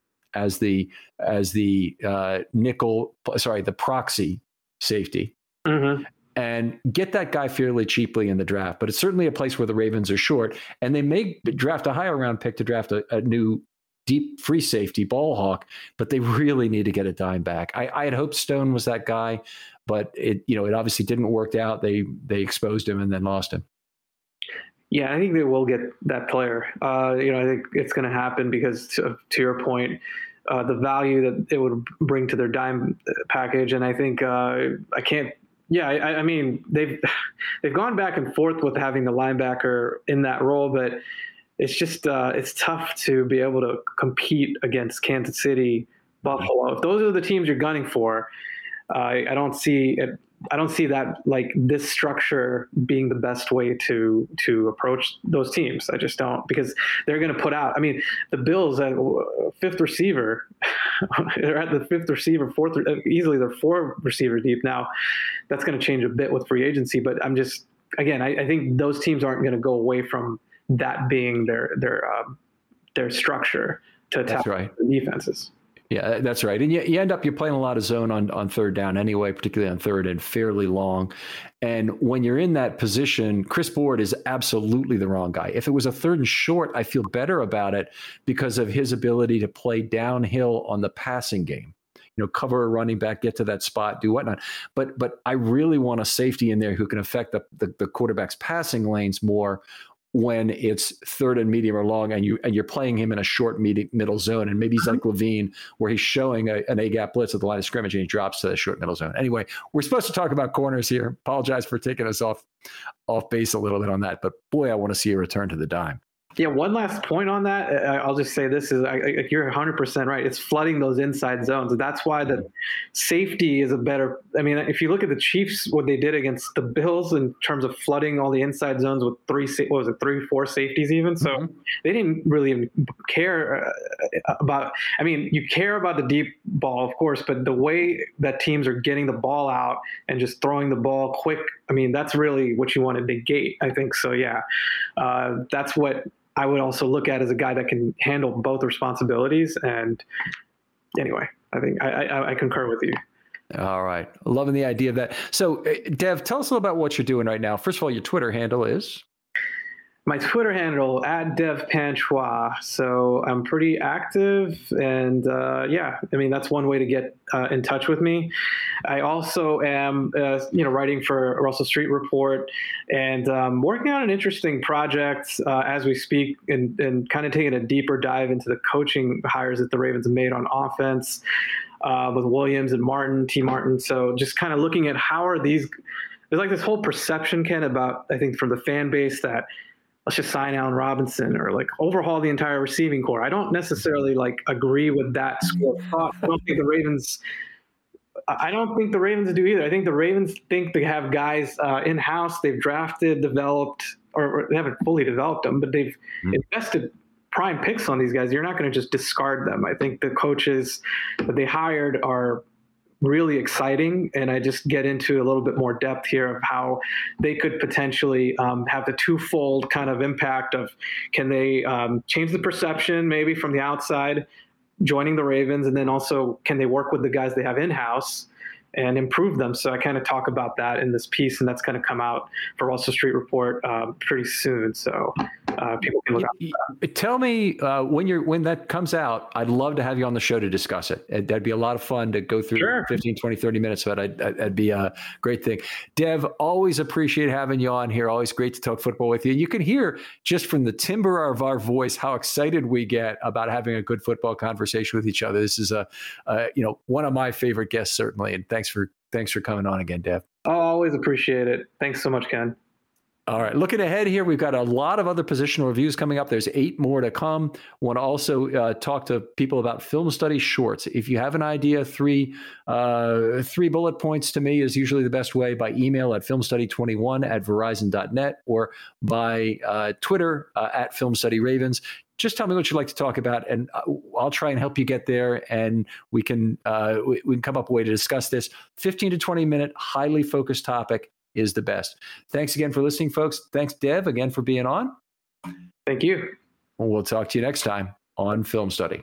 as the as the uh, nickel, sorry, the proxy safety. Mm-hmm. And get that guy fairly cheaply in the draft, but it's certainly a place where the Ravens are short, and they may draft a higher round pick to draft a, a new deep free safety ball hawk, but they really need to get a dime back. I, I had hoped Stone was that guy, but it you know it obviously didn't work out. They they exposed him and then lost him. Yeah, I think they will get that player. Uh, you know, I think it's going to happen because to, to your point, uh, the value that it would bring to their dime package, and I think uh, I can't. Yeah, I, I, mean they've they've gone back and forth with having the linebacker in that role, but it's just uh, it's tough to be able to compete against Kansas City, Buffalo. If those are the teams you're gunning for, I don't see it I don't see that like this structure being the best way to to approach those teams. I just don't because they're going to put out. I mean, the Bills at fifth receiver, they're at the fifth receiver, fourth easily they're four receiver deep now. That's going to change a bit with free agency, but I'm just again, I, I think those teams aren't going to go away from that being their their uh, their structure to attack right. the defenses. Yeah, uh, that's right. And you, you end up you're playing a lot of zone on, on third down anyway, particularly on third and fairly long. And when you're in that position, Chris Board is absolutely the wrong guy. If it was a third and short, I feel better about it because of his ability to play downhill on the passing game. You know, cover a running back, get to that spot, do whatnot. But but I really want a safety in there who can affect the, the, the quarterback's passing lanes more when it's third and medium or long and you and you're playing him in a short medium, middle zone and maybe he's like uh-huh. Levine where he's showing a, an A gap blitz at the line of scrimmage and he drops to the short middle zone. Anyway, we're supposed to talk about corners here. Apologize for taking us off off base a little bit on that, but boy, I want to see a return to the dime. Yeah, one last point on that. I'll just say this is I, you're 100% right. It's flooding those inside zones. That's why the safety is a better. I mean, if you look at the Chiefs, what they did against the Bills in terms of flooding all the inside zones with three, what was it, three, four safeties even. So mm-hmm. they didn't really care uh, about. I mean, you care about the deep ball, of course, but the way that teams are getting the ball out and just throwing the ball quick. I mean, that's really what you want to negate. I think so. Yeah, uh, that's what I would also look at as a guy that can handle both responsibilities. And anyway, I think I, I, I concur with you. All right. Loving the idea of that. So, uh, Dev, tell us a little about what you're doing right now. First of all, your Twitter handle is my Twitter handle at Dev Panchwagh. So I'm pretty active, and uh, yeah, I mean that's one way to get uh, in touch with me. I also am, uh, you know, writing for Russell Street Report, and um, working on an interesting project uh, as we speak, and, and kind of taking a deeper dive into the coaching hires that the Ravens made on offense. Uh, with Williams and Martin, Tee Martin. So just kind of looking at how are these there's like this whole perception, Ken, about I think from the fan base that let's just sign Allen Robinson or like overhaul the entire receiving core. I don't necessarily like agree with that school of thought. I don't think the Ravens. I don't think the Ravens do either. I think the Ravens think they have guys uh, in house. They've drafted, developed, or, they haven't fully developed them, but they've mm-hmm. invested prime picks on these guys. You're not going to just discard them. I think the coaches that they hired are really exciting. And I just get into a little bit more depth here of how they could potentially um, have the twofold kind of impact of can they um, change the perception maybe from the outside, joining the Ravens, and then also can they work with the guys they have in house? And improve them. So I kind of talk about that in this piece, and that's going to come out for Russell Street Report uh, pretty soon. So uh, people can look out. Tell me uh, when you're when that comes out. I'd love to have you on the show to discuss it. That'd be a lot of fun to go through sure. 15, 20, 30 minutes of it. That'd be a great thing. Dev, always appreciate having you on here. Always great to talk football with you. You can hear just from the timbre of our voice how excited we get about having a good football conversation with each other. This is a, a you know one of my favorite guests certainly, and thanks for thanks for coming on again, Dev. I always appreciate it. Thanks so much, Ken. All right, looking ahead here, we've got a lot of other positional reviews coming up. There's eight more to come. Want to also uh, talk to people about film study shorts. If you have an idea, three uh, three bullet points to me is usually the best way by email at filmstudy21 at verizon.net or by uh, Twitter uh, at filmstudyravens just tell me what you'd like to talk about, and uh, I'll try and help you get there, and we can uh, we, we, can come up a way to discuss this. Fifteen to twenty minute, highly focused topic is the best. Thanks again for listening, folks. Thanks, Dev, again for being on. Thank you. We'll talk to you next time on Film Study.